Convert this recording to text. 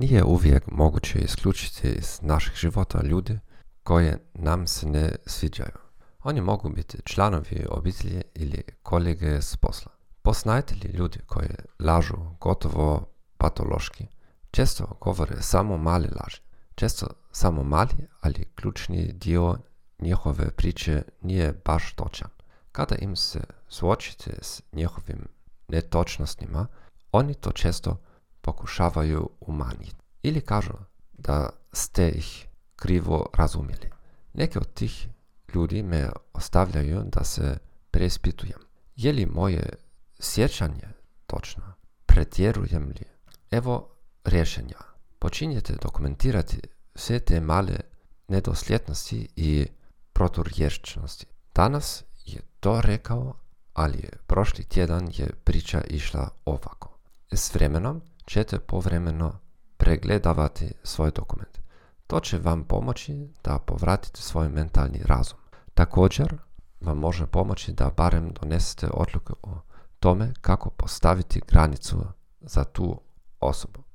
Nije uvijek moguće isključiti iz naših života ljudi koje nam se ne sviđaju. Oni mogu biti članovi obitelji ili kolege s posla. Poznajte li ljudi koji lažu gotovo patološki? Često govore samo mali laži. Često samo mali, ali ključni dio njihove priče nije baš točan. Kada im se suočite s njihovim netočnostima, oni to često pokušavaju umanjiti. Ili kažu da ste ih krivo razumjeli. Neki od tih ljudi me ostavljaju da se preispitujem. Je li moje sjećanje točno? Pretjerujem li? Evo rješenja. Počinjete dokumentirati sve te male nedosljednosti i proturječnosti. Danas je to rekao, ali prošli tjedan je priča išla ovako. S vremenom ćete povremeno pregledavati svoj dokument. To će vam pomoći da povratite svoj mentalni razum. Također vam može pomoći da barem donesete odluku o tome kako postaviti granicu za tu osobu.